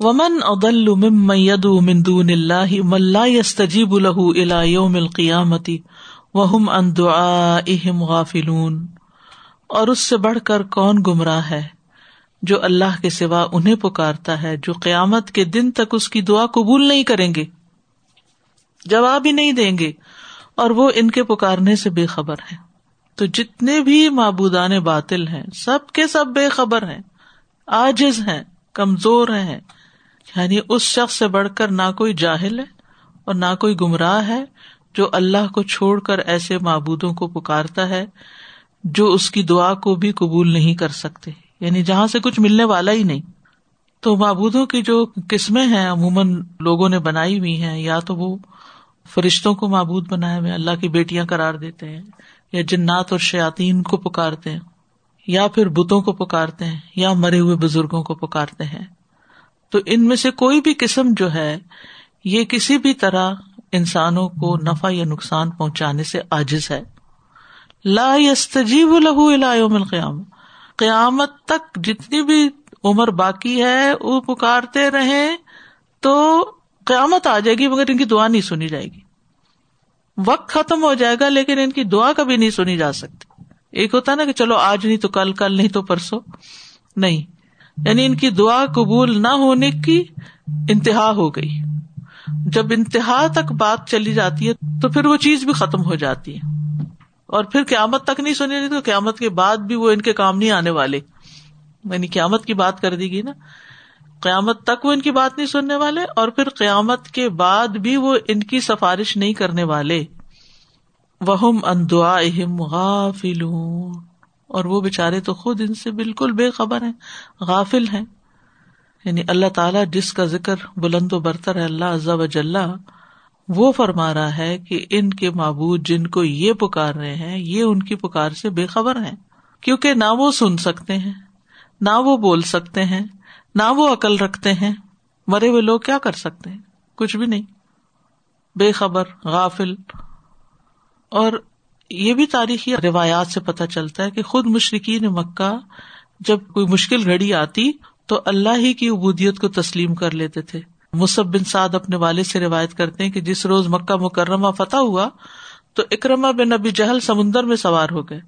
ومن ادل من دون اللہ ملا يستجيب له الى يوم القيامة وهم عن دعائهم غافلون اور اس سے بڑھ کر کون گمراہ ہے جو اللہ کے سوا انہیں پکارتا ہے جو قیامت کے دن تک اس کی دعا قبول نہیں کریں گے؟ جواب ہی نہیں دیں گے اور وہ ان کے پکارنے سے بے خبر ہے تو جتنے بھی معبودان باطل ہیں، سب کے سب بے خبر ہیں آجز ہیں، کمزور ہیں یعنی اس شخص سے بڑھ کر نہ کوئی جاہل ہے اور نہ کوئی گمراہ ہے جو اللہ کو چھوڑ کر ایسے معبودوں کو پکارتا ہے جو اس کی دعا کو بھی قبول نہیں کر سکتے۔ یعنی جہاں سے کچھ ملنے والا ہی نہیں۔ تو معبودوں کی جو قسمیں ہیں، عموماً لوگوں نے بنائی ہوئی ہیں، یا تو وہ فرشتوں کو معبود بنائے ہوئے، اللہ کی بیٹیاں قرار دیتے ہیں، یا جنات اور شیاتین کو پکارتے ہیں، یا پھر بتوں کو پکارتے ہیں، یا مرے ہوئے بزرگوں کو پکارتے ہیں۔ تو ان میں سے کوئی بھی قسم جو ہے، یہ کسی بھی طرح انسانوں کو نفع یا نقصان پہنچانے سے آجز ہے۔ لا يستجیب له الى يوم القیام قیامت تک جتنی بھی عمر باقی ہے، وہ پکارتے رہے تو قیامت آ جائے گی، مگر ان کی دعا نہیں سنی جائے گی۔ وقت ختم ہو جائے گا، لیکن ان کی دعا کبھی نہیں سنی جا سکتی۔ ایک ہوتا نا کہ چلو آج نہیں تو کل کل نہیں تو پرسوں۔ نہیں۔ یعنی ان کی دعا قبول نہ ہونے کی انتہا ہو گئی۔ جب انتہا تک بات چلی جاتی ہے تو پھر وہ چیز بھی ختم ہو جاتی ہے۔ اور پھر قیامت تک نہیں سنی تو قیامت کے بعد بھی وہ ان کے کام نہیں آنے والے۔ یعنی قیامت کی بات کر دی گئی نا۔ قیامت تک وہ ان کی بات نہیں سننے والے اور پھر قیامت کے بعد بھی وہ ان کی سفارش نہیں کرنے والے۔ وہ اندعا غافل اور وہ بےچارے تو خود ان سے بالکل بے خبر ہیں، غافل ہیں۔ یعنی اللہ تعالیٰ جس کا ذکر بلند و برتر ہے، اللہ عزا وجل وہ فرما رہا ہے کہ ان کے معبود جن کو یہ پکار رہے ہیں، یہ ان کی پکار سے بے خبر ہیں۔ کیونکہ نہ وہ سن سکتے ہیں، نہ وہ بول سکتے ہیں، نہ وہ عقل رکھتے ہیں۔ مرے ہوئے لوگ کیا کر سکتے ہیں؟ کچھ بھی نہیں۔ بے خبر، غافل۔ اور یہ بھی تاریخی روایات سے پتہ چلتا ہے کہ خود مشرقین مکہ جب کوئی مشکل گھڑی آتی تو اللہ ہی کی عبودیت کو تسلیم کر لیتے تھے۔ مصب بن سعد اپنے والد سے روایت کرتے ہیں کہ جس روز مکہ مکرمہ فتح ہوا تو اکرما بن نبی جہل سمندر میں سوار ہو گئے۔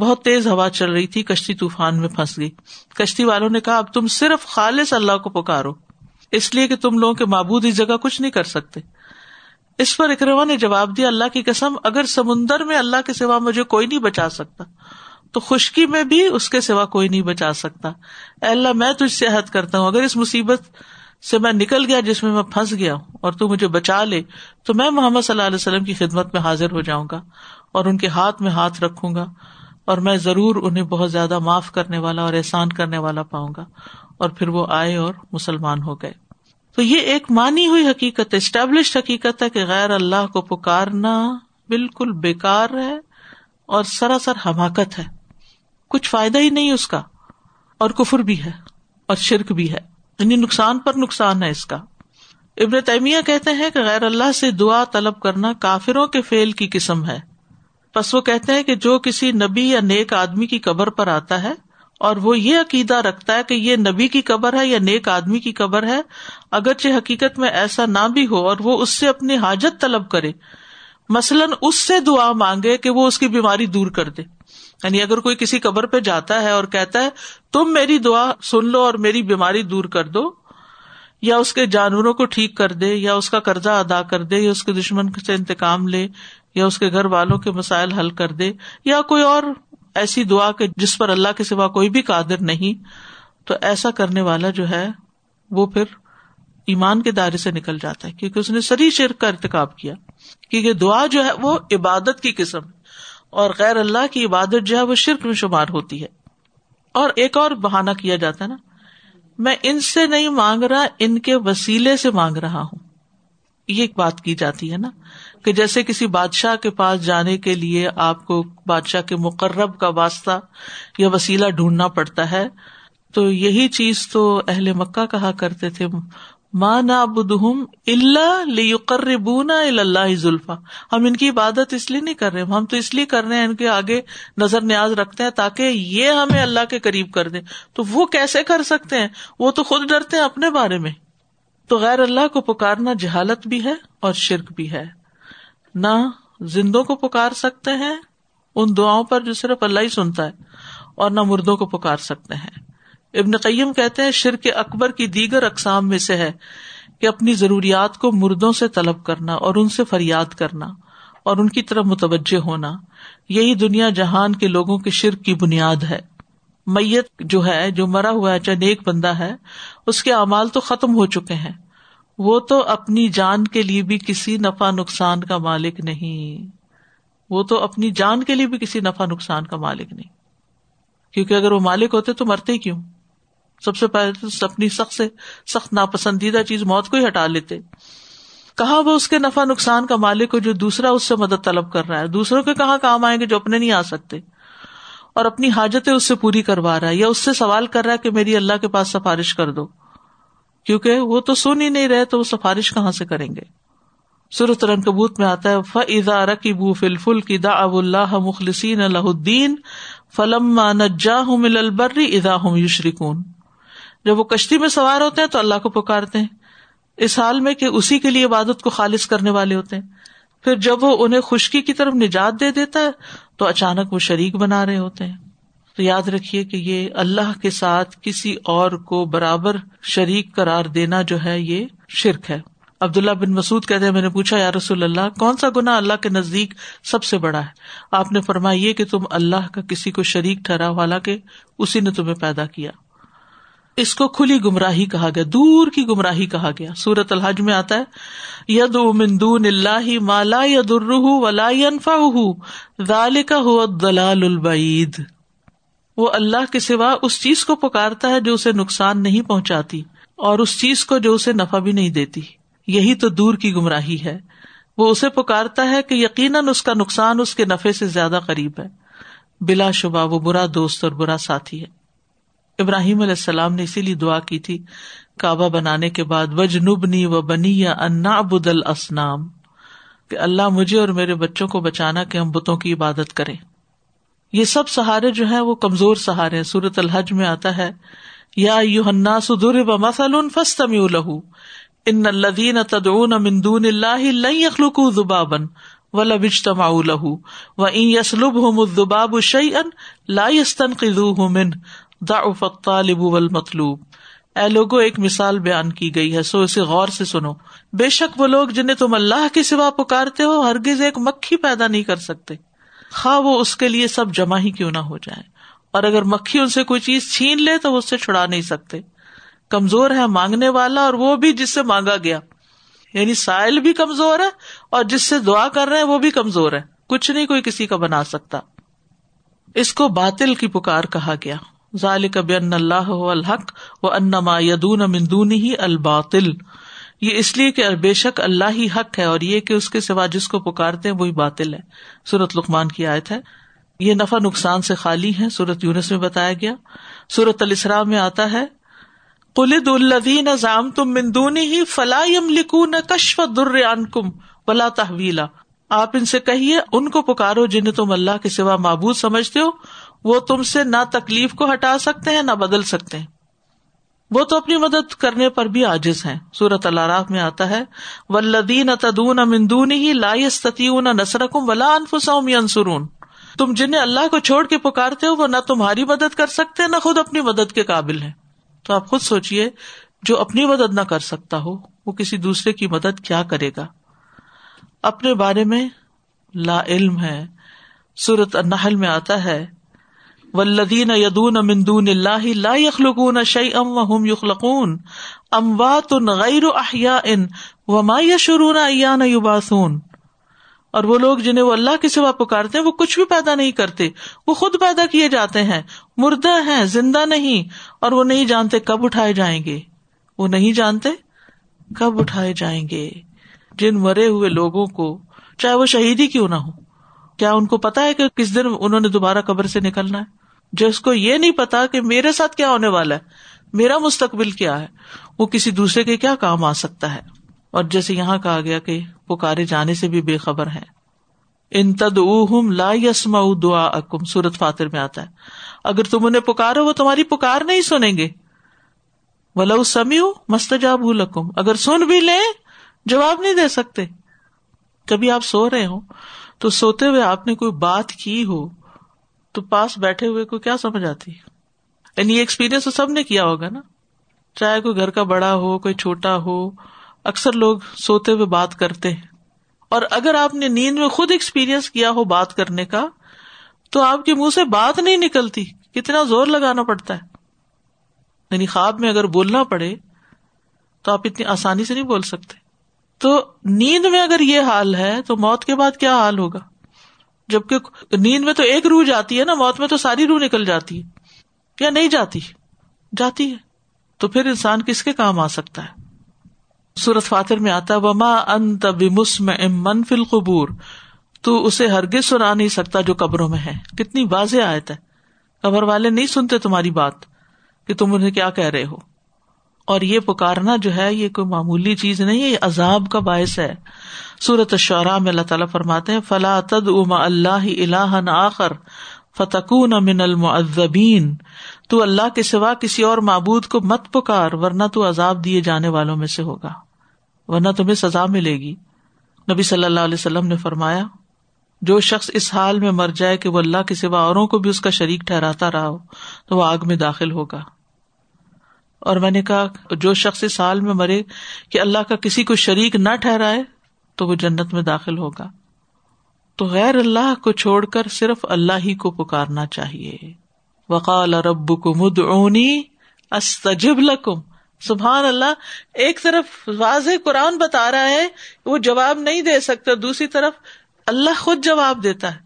بہت تیز ہوا چل رہی تھی، کشتی طوفان میں پھنس گئی۔ کشتی والوں نے کہا، اب تم صرف خالص اللہ کو پکارو، اس لیے کہ تم لوگوں کے معبود اس جگہ کچھ نہیں کر سکتے۔ اس پر اکرما نے جواب دیا، اللہ کی قسم، اگر سمندر میں اللہ کے سوا مجھے کوئی نہیں بچا سکتا، تو خشکی میں بھی اس کے سوا کوئی نہیں بچا سکتا۔ اللہ، میں تجھ سے عہد کرتا ہوں، اگر اس مصیبت سے میں نکل گیا جس میں میں پھنس گیا ہوں اور تو مجھے بچا لے، تو میں محمد صلی اللہ علیہ وسلم کی خدمت میں حاضر ہو جاؤں گا اور ان کے ہاتھ میں ہاتھ رکھوں گا اور میں ضرور انہیں بہت زیادہ معاف کرنے والا اور احسان کرنے والا پاؤں گا اور پھر وہ آئے اور مسلمان ہو گئے۔ تو یہ ایک مانی ہوئی حقیقت اسٹیبلش حقیقت ہے کہ غیر اللہ کو پکارنا بالکل بےکار ہے اور سراسر حماقت ہے۔ کچھ فائدہ ہی نہیں اس کا، اور کفر بھی ہے، اور شرک بھی ہے۔ یعنی نقصان پر نقصان ہے اس کا۔ ابن تیمیہ کہتے ہیں کہ غیر اللہ سے دعا طلب کرنا کافروں کے فیل کی قسم ہے۔ بس وہ کہتے ہیں کہ جو کسی نبی یا نیک آدمی کی قبر پر آتا ہے اور وہ یہ عقیدہ رکھتا ہے کہ یہ نبی کی قبر ہے یا نیک آدمی کی قبر ہے، اگرچہ حقیقت میں ایسا نہ بھی ہو اور وہ اس سے اپنی حاجت طلب کرے۔ مثلاً اس سے دعا مانگے کہ وہ اس کی بیماری دور کر دے۔ یعنی اگر کوئی کسی قبر پہ جاتا ہے اور کہتا ہے، تم میری دعا سن لو اور میری بیماری دور کر دو، یا اس کے جانوروں کو ٹھیک کر دے، یا اس کا قرضہ ادا کر دے، یا اس کے دشمن سے انتقام لے، یا اس کے گھر والوں کے مسائل حل کر دے، یا کوئی اور ایسی دعا کے جس پر اللہ کے سوا کوئی بھی قادر نہیں، تو ایسا کرنے والا جو ہے، وہ پھر ایمان کے دائرے سے نکل جاتا ہے، کیونکہ اس نے سری شرک کا ارتقاب کیا۔ کیونکہ دعا جو ہے، وہ عبادت کی قسم اور غیر اللہ کی عبادت جو ہے، وہ شرک میں شمار ہوتی ہے۔ اور ایک اور بہانا کیا جاتا ہے نا، میں ان سے نہیں مانگ رہا، ان کے وسیلے سے مانگ رہا ہوں۔ یہ ایک بات کی جاتی ہے نا۔ کہ جیسے کسی بادشاہ کے پاس جانے کے لیے آپ کو بادشاہ کے مقرب کا واسطہ یا وسیلہ ڈھونڈنا پڑتا ہے، تو یہی چیز تو اہل مکہ کہا کرتے تھے۔ ماں نا بدہم اللہ بونا اللہ ہم ان کی عبادت اس لیے نہیں کر رہے، ہم تو اس لیے کر رہے ہیں، ان کے آگے نظر نیاز رکھتے ہیں تاکہ یہ ہمیں اللہ کے قریب کر دے تو وہ کیسے کر سکتے ہیں؟ وہ تو خود ڈرتے ہیں اپنے بارے میں۔ تو غیر اللہ کو پکارنا جہالت بھی ہے اور شرک بھی ہے۔ نہ زندوں کو پکار سکتے ہیں، ان دعاؤں پر جو صرف اللہ ہی سنتا ہے، اور نہ مردوں کو پکار سکتے ہیں۔ ابن قیم کہتے ہیں، شرک اکبر کی دیگر اقسام میں سے ہے کہ اپنی ضروریات کو مردوں سے طلب کرنا اور ان سے فریاد کرنا اور ان کی طرف متوجہ ہونا۔ یہی دنیا جہان کے لوگوں کے شرک کی بنیاد ہے۔ میت جو ہے، جو مرا ہوا ہے، چاہے نیک بندہ ہے، اس کے اعمال تو ختم ہو چکے ہیں۔ وہ تو اپنی جان کے لیے بھی کسی نفع نقصان کا مالک نہیں۔ وہ تو اپنی جان کے لیے بھی کسی نفع نقصان کا مالک نہیں۔ کیونکہ اگر وہ مالک ہوتے تو مرتے کیوں؟ سب سے پہلے تو اپنی سخت سے سخت ناپسندیدہ چیز موت کو ہی ہٹا لیتے۔ کہاں وہ اس کے نفع نقصان کا مالک ہو جو دوسرا اس سے مدد طلب کر رہا ہے؟ دوسروں کے کہاں کام آئیں گے جو اپنے نہیں آ سکتے؟ اور اپنی حاجتیں اس سے پوری کروا رہا ہے یا اس سے سوال کر رہا ہے کہ میری اللہ کے پاس سفارش کر دو۔ کیونکہ وہ تو سن ہی نہیں رہے تو وہ سفارش کہاں سے کریں گے؟ سرت رن کبوت میں آتا ہے فضا رقی بو فل کی دا اب اللہ مخلصین اللہ الدین فلم نجا ہوں مل البری ادا ہوں یشریکون جب وہ کشتی میں سوار ہوتے ہیں تو اللہ کو پکارتے ہیں۔ اس حال میں کہ اسی کے لیے عبادت کو خالص کرنے والے ہوتے ہیں۔ پھر جب وہ انہیں خشکی کی طرف نجات دے دیتا ہے تو اچانک وہ شریک بنا رہے ہوتے ہیں۔ تو یاد رکھیے کہ یہ اللہ کے ساتھ کسی اور کو برابر شریک قرار دینا جو ہے یہ شرک ہے۔ عبداللہ بن مسعد کہتے ہیں، میں نے پوچھا، یا رسول اللہ، کون سا گنا اللہ کے نزدیک سب سے بڑا ہے؟ آپ نے فرمایا کہ تم اللہ کا کسی کو شریک ٹھہرا، حالانکہ اسی نے تمہیں پیدا کیا۔ اس کو کھلی گمراہی کہا گیا، دور کی گمراہی کہا گیا۔ سورت الحج میں آتا ہے ید مندون اللہ مالا ید الرح ولا انفا ذالکا ہو دلال البعید۔ وہ اللہ کے سوا اس چیز کو پکارتا ہے جو اسے نقصان نہیں پہنچاتی اور اس چیز کو جو اسے نفع بھی نہیں دیتی۔ یہی تو دور کی گمراہی ہے۔ وہ اسے پکارتا ہے کہ یقیناً اس کا نقصان اس کے نفے سے زیادہ قریب ہے۔ بلا شبہ وہ برا دوست اور برا ساتھی ہے۔ ابراہیم علیہ السلام نے اسی لیے دعا کی تھی، کعبہ بنانے کے بعد وج نبنی و بنی یا انا بدل اسنام کہ اللہ مجھے اور میرے بچوں کو بچانا کہ ہم بتوں کی عبادت کریں۔ یہ سب سہارے جو ہیں وہ کمزور سہارے سورت الحج میں آتا ہے، یا یو سدر مسل لہو ان الدین تدعون من دون اللہ لن يخلقوا ذبابا ولا اجتمعوا له۔ وان يسلبهم الذباب شيئا لا يستنقذوه منه۔ ضعف الطالب والمطلوب۔ اے لوگو، ایک مثال بیان کی گئی ہے، سو اسے غور سے سنو۔ بے شک وہ لوگ جنہیں تم اللہ کے سوا پکارتے ہو، ہرگز ایک مکھی پیدا نہیں کر سکتے۔ خواہ وہ اس کے لیے سب جمع ہی کیوں نہ ہو جائے اور اگر مکھی ان سے کوئی چیز چھین لے تو وہ اس سے چھڑا نہیں سکتے۔ کمزور ہے مانگنے والا اور وہ بھی جس سے مانگا گیا۔ یعنی سائل بھی کمزور ہے اور جس سے دعا کر رہے ہیں وہ بھی کمزور ہے۔ کچھ نہیں کوئی کسی کا بنا سکتا۔ اس کو باطل کی پکار کہا گیا۔ ظال کب ان اللہ الحق و انما یدون مندون ہی الباطل۔ یہ اس لیے کہ بے شک اللہ ہی حق ہے اور یہ کہ اس کے سوا جس کو پکارتے ہیں وہی باطل ہے۔ سورت لکمان کی آیت ہے۔ یہ نفع نقصان سے خالی ہے سورت یونس میں بتایا گیا۔ سورت السرا میں آتا ہے۔ کلد الدین ازام تم مندونی ہی فلاحم لکھو نہ کشف در کم ولا تحویلا آپ ان سے کہیے، ان کو پکارو جنہیں تم اللہ کے سوا معبود سمجھتے ہو۔ وہ تم سے نہ تکلیف کو ہٹا سکتے ہیں، نہ بدل سکتے ہیں۔ وہ تو اپنی مدد کرنے پر بھی آجز ہیں۔ سورت اللہ میں آتا ہے ولدین تدون مندون ہی لائستی نسر ولا انفسوم انسرون تم جنہیں اللہ کو چھوڑ کے پکارتے ہو، وہ نہ تمہاری مدد کر سکتے، نہ خود اپنی مدد کے قابل ہیں۔ تو آپ خود سوچیے جو اپنی مدد نہ کر سکتا ہو، وہ کسی دوسرے کی مدد کیا کرے گا؟ اپنے بارے میں لا علم ہے۔ سورت النحل میں آتا ہے ولدین یدون مندون اللہ لا یخلقون شعی ام و یخلقون. اموات غیر احیا ان وما یشرون ایان یباسون اور وہ لوگ جنہیں وہ اللہ کے سوا پکارتے ہیں، وہ کچھ بھی پیدا نہیں کرتے، وہ خود پیدا کیے جاتے ہیں، مردہ ہیں، زندہ نہیں، اور وہ نہیں جانتے کب اٹھائے جائیں گے۔ وہ نہیں جانتے کب اٹھائے جائیں گے۔ جن مرے ہوئے لوگوں کو، چاہے وہ شہید ہی کیوں نہ ہو، کیا ان کو پتا ہے کہ کس دن انہوں نے دوبارہ قبر سے نکلنا ہے؟ جس کو یہ نہیں پتا کہ میرے ساتھ کیا ہونے والا ہے، میرا مستقبل کیا ہے، وہ کسی دوسرے کے کیا کام آ سکتا ہے؟ اور جیسے یہاں کہا گیا کہ پکارے جانے سے بھی بے خبر ہے ان تد لا یسما دعا اکم سورت فاتر میں آتا ہے۔ اگر تم انہیں پکارو، وہ تمہاری پکار نہیں سنیں گے۔ ولو سمیو مستجاب لکم، اگر سن بھی لیں، جواب نہیں دے سکتے۔ کبھی آپ سو رہے ہو تو سوتے ہوئے آپ نے کوئی بات کی ہو تو پاس بیٹھے ہوئے کو کیا سمجھ آتی؟ یعنی یہ ایکسپیرئنس تو سب نے کیا ہوگا نا؟ چاہے کوئی گھر کا بڑا ہو، کوئی چھوٹا ہو، اکثر لوگ سوتے ہوئے بات کرتے ہیں۔ اور اگر آپ نے نیند میں خود ایکسپیرئنس کیا ہو بات کرنے کا، تو آپ کے منہ سے بات نہیں نکلتی۔ کتنا زور لگانا پڑتا ہے۔ یعنی خواب میں اگر بولنا پڑے، تو آپ اتنی آسانی سے نہیں بول سکتے۔ تو نیند میں اگر یہ حال ہے، تو موت کے بعد کیا حال ہوگا؟ جبکہ نیند میں تو ایک روح جاتی ہے نا، موت میں تو ساری روح نکل جاتی ہے، یا نہیں جاتی؟ جاتی ہے۔ تو پھر انسان کس کے کام آ سکتا ہے؟ سورت فاتر میں آتا وما ان تبس من فل قبور تو اسے ہرگز سنا نہیں سکتا جو قبروں میں ہے۔ کتنی واضح آیت ہے۔ قبر والے نہیں سنتے تمہاری بات کہ تم انہیں کیا کہہ رہے ہو۔ اور یہ پکارنا جو ہے، یہ کوئی معمولی چیز نہیں ہے یہ عذاب کا باعث ہے۔ سورت شعرا میں اللہ تعالیٰ فرماتے ہیں، فلا تد اما اللہ اللہ آخر فتکون من المعذبین تو اللہ کے سوا کسی اور معبود کو مت پکار، ورنہ تو عذاب دیے جانے والوں میں سے ہوگا۔ ورنہ تمہیں سزا ملے گی۔ نبی صلی اللہ علیہ وسلم نے فرمایا، جو شخص اس حال میں مر جائے کہ وہ اللہ کے سوا اوروں کو بھی اس کا شریک ٹھہراتا رہا ہو، تو وہ آگ میں داخل ہوگا۔ اور میں نے کہا جو شخص اس حال میں مرے کہ اللہ کا کسی کو شریک نہ ٹھہرائے تو وہ جنت میں داخل ہوگا۔ تو غیر اللہ کو چھوڑ کر صرف اللہ ہی کو پکارنا چاہیے۔ وقال رب کو مد اونی استجب لکم۔ سبحان اللہ، ایک طرف واضح قرآن بتا رہا ہے، وہ جواب نہیں دے سکتا، دوسری طرف اللہ خود جواب دیتا ہے۔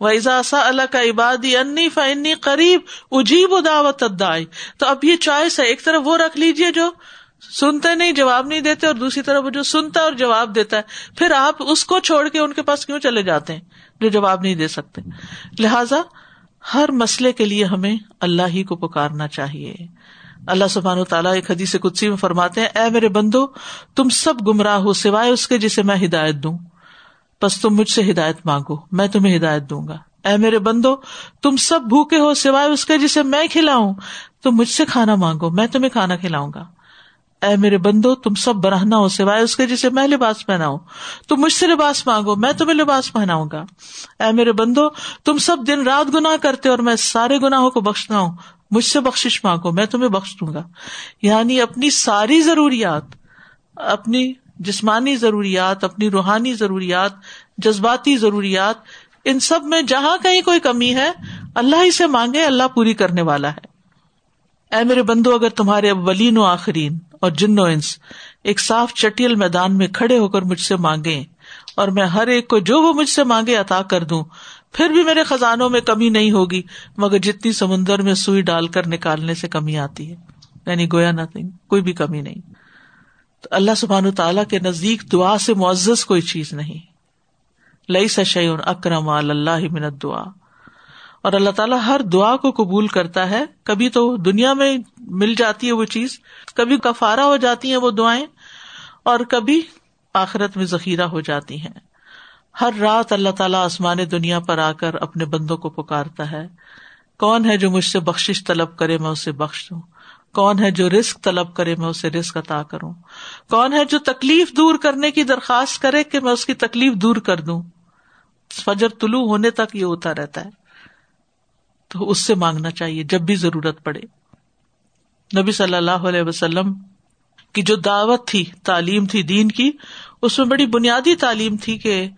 ویزاسا اللہ کا عبادی انی فنی قریب اجیب دعوت تو اب یہ چوائس ہے، ایک طرف وہ رکھ لیجیے جو سنتے نہیں، جواب نہیں دیتے، اور دوسری طرف جو سنتا اور جواب دیتا ہے۔ پھر آپ اس کو چھوڑ کے ان کے پاس کیوں چلے جاتے ہیں؟ جو جواب نہیں دے سکتے۔ لہذا ہر مسئلے کے لیے ہمیں اللہ ہی کو پکارنا چاہیے۔ اللہ سبحان و تعالیٰ ایک حدیث کچھ میں فرماتے ہیں، اے میرے بندو، تم سب گمراہ ہو سوائے اس کے جسے میں ہدایت دوں۔ بس تم مجھ سے ہدایت مانگو، میں تمہیں ہدایت دوں گا۔ اے میرے بندو، تم سب بھوکے ہو سوائے اس کے جسے میں کھلاؤں۔ تم مجھ سے کھانا مانگو، میں تمہیں کھانا کھلاؤں گا۔ اے میرے بندو، تم سب برہنا ہو سوائے اس کے جسے میں لباس پہناؤں۔ تم مجھ سے لباس مانگو، میں تمہیں لباس پہناؤں گا۔ اے میرے بندو، تم سب دن رات گنا کرتے اور میں سارے گناہوں کو بخشنا ہوں۔ مجھ سے بخش مانگو، میں تمہیں بخش دوں گا۔ یعنی اپنی ساری ضروریات، اپنی جسمانی ضروریات، اپنی روحانی ضروریات، جذباتی ضروریات، ان سب میں جہاں کہیں کوئی کمی ہے، اللہ ہی سے مانگے، اللہ پوری کرنے والا ہے۔ اے میرے بندو، اگر تمہارے اولین و آخرین اور جن و انس ایک صاف چٹیل میدان میں کھڑے ہو کر مجھ سے مانگے اور میں ہر ایک کو جو وہ مجھ سے مانگے عطا کر دوں، پھر بھی میرے خزانوں میں کمی نہیں ہوگی، مگر جتنی سمندر میں سوئی ڈال کر نکالنے سے کمی آتی ہے۔ یعنی گویا نہ کوئی بھی کمی نہیں۔ تو اللہ سبحان تعالیٰ کے نزدیک دعا سے معزز کوئی چیز نہیں۔ لئی سشیون اکرم اللہ منت دعا اور اللہ تعالیٰ ہر دعا کو قبول کرتا ہے۔ کبھی تو دنیا میں مل جاتی ہے وہ چیز، کبھی کفارا ہو جاتی ہیں وہ دعائیں، اور کبھی آخرت میں ذخیرہ ہو جاتی ہیں۔ ہر رات اللہ تعالیٰ آسمان دنیا پر آ کر اپنے بندوں کو پکارتا ہے۔ کون ہے جو مجھ سے بخش طلب کرے، میں اسے بخش دوں۔ کون ہے جو رسک طلب کرے میں اسے رسک عطا کروں؟ کون ہے جو تکلیف دور کرنے کی درخواست کرے کہ میں اس کی تکلیف دور کر دوں؟ فجر طلوع ہونے تک یہ ہوتا رہتا ہے۔ تو اس سے مانگنا چاہیے جب بھی ضرورت پڑے۔ نبی صلی اللہ علیہ وسلم کی جو دعوت تھی، تعلیم تھی دین کی، اس میں بڑی بنیادی تعلیم تھی کہ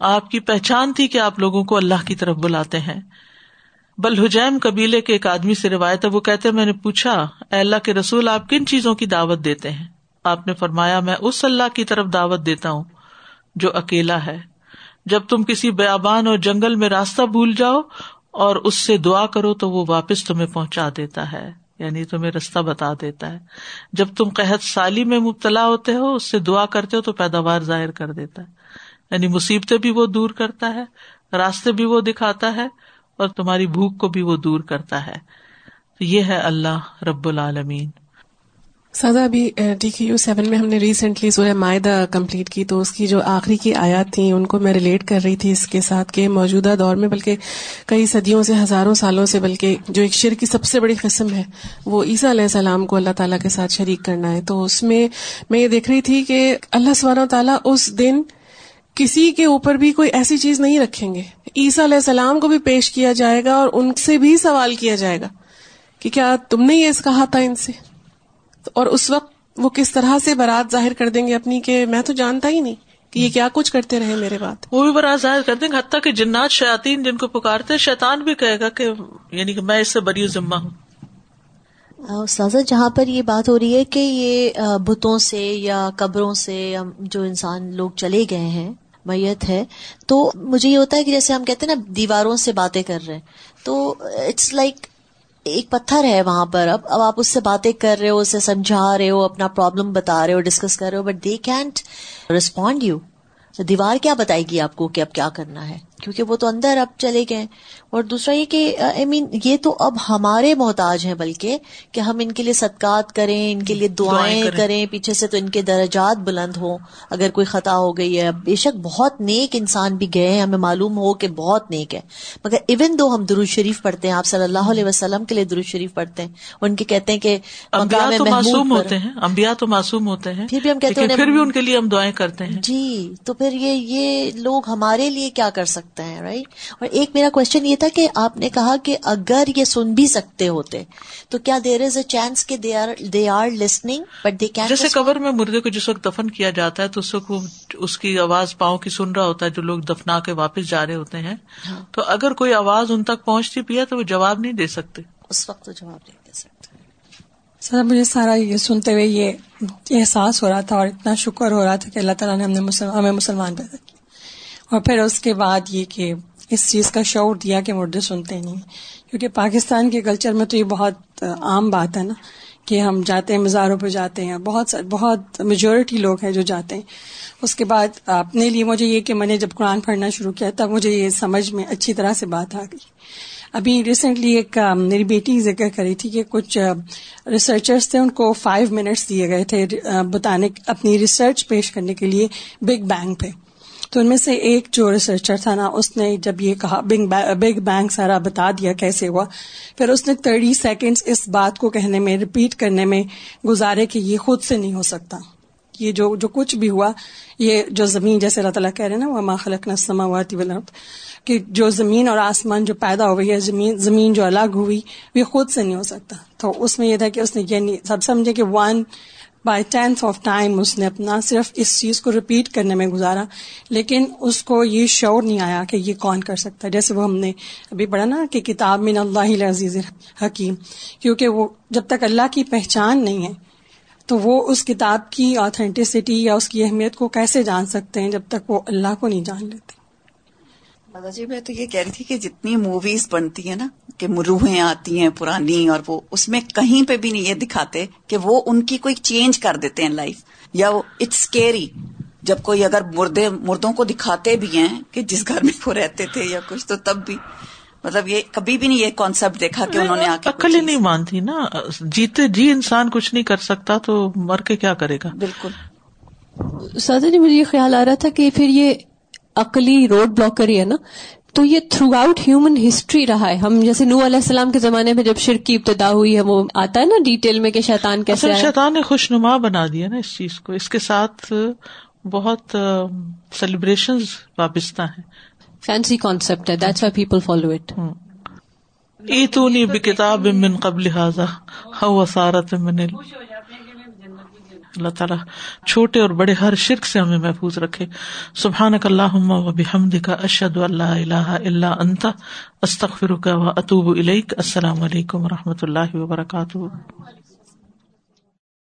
آپ کی پہچان تھی کہ آپ لوگوں کو اللہ کی طرف بلاتے ہیں۔ بلحجیم قبیلے کے ایک آدمی سے روایت ہے، وہ کہتے میں نے پوچھا، اے اللہ کے رسول، آپ کن چیزوں کی دعوت دیتے ہیں؟ آپ نے فرمایا، میں اس اللہ کی طرف دعوت دیتا ہوں جو اکیلا ہے۔ جب تم کسی بیابان اور جنگل میں راستہ بھول جاؤ اور اس سے دعا کرو تو وہ واپس تمہیں پہنچا دیتا ہے۔ یعنی تمہیں رستہ بتا دیتا ہے۔ جب تم قحط سالی میں مبتلا ہوتے ہو، اس سے دعا کرتے ہو تو پیداوار ظاہر کر دیتا ہے۔ یعنی مصیبتیں بھی وہ دور کرتا ہے، راستے بھی وہ دکھاتا ہے۔ اور تمہاری بھوک کو بھی وہ دور کرتا ہے۔ تو یہ ہے اللہ رب العالمین۔ سادہ ابھی ٹی کے یو سیون میں ہم نے ریسنٹلی سورہ معاہدہ کمپلیٹ کی، تو اس کی جو آخری کی آیات تھیں، ان کو میں ریلیٹ کر رہی تھی اس کے ساتھ کہ موجودہ دور میں، بلکہ کئی صدیوں سے، ہزاروں سالوں سے، بلکہ جو ایک شر کی سب سے بڑی قسم ہے، وہ عیسیٰ علیہ السلام کو اللہ تعالیٰ کے ساتھ شریک کرنا ہے۔ تو اس میں میں یہ دیکھ رہی تھی کہ اللہ سبحانہ تعالیٰ اس دن کسی کے اوپر بھی کوئی ایسی چیز نہیں رکھیں گے۔ عیسیٰ علیہ السلام کو بھی پیش کیا جائے گا اور ان سے بھی سوال کیا جائے گا کہ کیا تم نے یہ کہا تھا ان سے؟ اور اس وقت وہ کس طرح سے برات ظاہر کر دیں گے اپنی کہ میں تو جانتا ہی نہیں کہ یہ کیا کچھ کرتے رہے میرے بات وہ بھی برات ظاہر کر دیں گے حتیٰ کہ جنات شاطین جن کو پکارتے شیطان بھی کہے گا کہ یعنی کہ میں اس سے بری ذمہ ہوں۔ استاذہ جہاں پر یہ بات ہو رہی ہے کہ یہ بتوں سے یا قبروں سے جو انسان لوگ چلے گئے ہیں میت ہے۔ تو مجھے یہ ہوتا ہے کہ جیسے ہم کہتے ہیں نا، دیواروں سے باتیں کر رہے ہیں۔ تو اٹس لائک ایک پتھر ہے وہاں پر۔ اب اب آپ اس سے باتیں کر رہے ہو، اسے سمجھا رہے ہو، اپنا پرابلم بتا رہے ہو ڈسکس کر رہے ہو but they can't respond you دیوار کیا بتائے گی آپ کو کہ اب کیا کرنا ہے؟ کیونکہ وہ تو اندر اب چلے گئے اور دوسرا یہ کہ آئی مین یہ تو اب ہمارے محتاج ہیں بلکہ کہ ہم ان کے لیے صدقات کریں ان کے لیے دعائیں کریں۔ پیچھے سے تو ان کے درجات بلند ہوں۔ اگر کوئی خطا ہو گئی ہے بے شک بہت نیک انسان بھی گئے ہیں۔ ہمیں معلوم ہو کہ بہت نیک ہے مگر ایون دو ہم درود شریف پڑھتے ہیں آپ صلی اللہ علیہ وسلم کے لیے درود شریف پڑھتے ہیں ان کے کہتے ہیں کہ معصوم ہوتے ہیں امبیا تو معصوم ہوتے ہیں پھر بھی ہم کہتے ہیں پھر بھی ان کے لیے ہم دعائیں کرتے ہیں۔ جی تو پھر یہ یہ لوگ ہمارے لیے کیا کر سکتے سکتا ہے رائٹ اور ایک میرا کوشچن یہ تھا کہ آپ نے کہا کہ اگر یہ سن بھی سکتے ہوتے تو کیا دیر از اے چانس کہ they are listening but they can جیسے قبر میں مردے کو جس وقت دفن کیا جاتا ہے تو اس وقت وہ اس کی آواز پاؤں کی سن رہا ہوتا ہے جو لوگ دفنا کے واپس جا رہے ہوتے ہیں. ہاں۔ تو اگر کوئی آواز ان تک پہنچتی پی ہے تو وہ جواب نہیں دے سکتے. اس وقت تو جواب نہیں دے سکتے. سر مجھے سارا یہ سنتے ہوئے یہ احساس ہو رہا تھا اور اتنا شکر ہو رہا تھا کہ اللہ تعالیٰ نے ہمیں مسلمان پیدا کیا اور پھر اس کے بعد یہ کہ اس چیز کا شعور دیا کہ اردو سنتے نہیں کیونکہ پاکستان کے کلچر میں تو یہ بہت عام بات ہے نا کہ ہم جاتے ہیں، مزاروں پہ جاتے ہیں۔ بہت بہت میجورٹی لوگ ہیں جو جاتے ہیں۔ اس کے بعد اپنے لیے مجھے یہ کہ میں نے جب قرآن پڑھنا شروع کیا تب مجھے یہ سمجھ میں اچھی طرح سے بات آ گئی۔ ابھی ریسنٹلی ایک میری بیٹی ذکر کری تھی کہ کچھ ریسرچرس تھے، ان کو فائیو منٹس دیے گئے تھے بتانے، اپنی ریسرچ پیش کرنے کے لیے بگ بینگ پہ۔ تو ان میں سے ایک جو ریسرچر تھا نا، اس نے جب یہ کہا بگ بینگ سارا بتا دیا کیسے ہوا۔ پھر اس نے تھرٹی سیکنڈ اس بات کو کہنے میں ریپیٹ کرنے میں گزارے کہ یہ خود سے نہیں ہو سکتا۔ یہ جو جو کچھ بھی ہوا، یہ جو زمین جیسے اللہ تعالیٰ کہہ رہے نا وہ ماں خلق نسما ہوا کہ جو زمین اور آسمان جو پیدا ہو گئی ہے، زمین زمین جو الگ ہوئی وہ خود سے نہیں ہو سکتا۔ تو اس میں یہ تھا کہ اس نے یہ سب سمجھے کہ one by tenth of time اس نے اپنا صرف اس چیز کو ریپیٹ کرنے میں گزارا لیکن اس کو یہ شعور نہیں آیا کہ یہ کون کر سکتا ہے جیسے وہ ہم نے ابھی پڑھا نا کہ کتاب من اللہ عزیز حکیم کیونکہ وہ جب تک اللہ کی پہچان نہیں ہے تو وہ اس کتاب کی آتھینٹسٹی یا اس کی اہمیت کو کیسے جان سکتے ہیں جب تک وہ اللہ کو نہیں جان لیتے دادا جی میں تو یہ کہہ رہی تھی کہ جتنی موویز بنتی ہیں نا کہ مروہیں آتی ہیں پرانی اور وہ اس میں کہیں پہ بھی نہیں یہ دکھاتے کہ وہ ان کی کوئی چینج کر دیتے ہیں لائف یا اٹس کیری جب کوئی اگر مردے مردوں کو دکھاتے بھی ہیں کہ جس گھر میں وہ رہتے تھے یا کچھ تو تب بھی مطلب یہ کبھی بھی نہیں یہ کانسیپٹ دیکھا کہ انہوں نے عقل ہی نہیں مانتی نا۔ جیتے جی انسان کچھ نہیں کر سکتا تو مر کے کیا کرے گا؟ بالکل۔ سادہ جی مجھے یہ خیال آ رہا تھا کہ پھر یہ عقلی روڈ بلاکر ہی ہے نا تو یہ تھرو آؤٹ ہیومن ہسٹری رہا ہے۔ ہم جیسے نو علیہ السلام کے زمانے میں جب شرک کی ابتدا ہوئی ہے وہ آتا ہے نا ڈیٹیل میں کہ شیطان کیسے شیطان نے خوش نما بنا دیا نا اس چیز کو۔ اس کے ساتھ بہت سیلیبریشن وابستہ ہیں۔ فینسی کانسیپٹ ہے that's why people follow it ایتونی بکتاب من قبل هذا هو سارت من اللہ تعالیٰ چھوٹے اور بڑے ہر شرک سے ہمیں محفوظ رکھے۔ سبحان اللہ و بحمد کا اشد اللہ اللہ اللہ انتا استخر کا و اطوب السلام علیکم و رحمۃ اللہ وبرکاتہ۔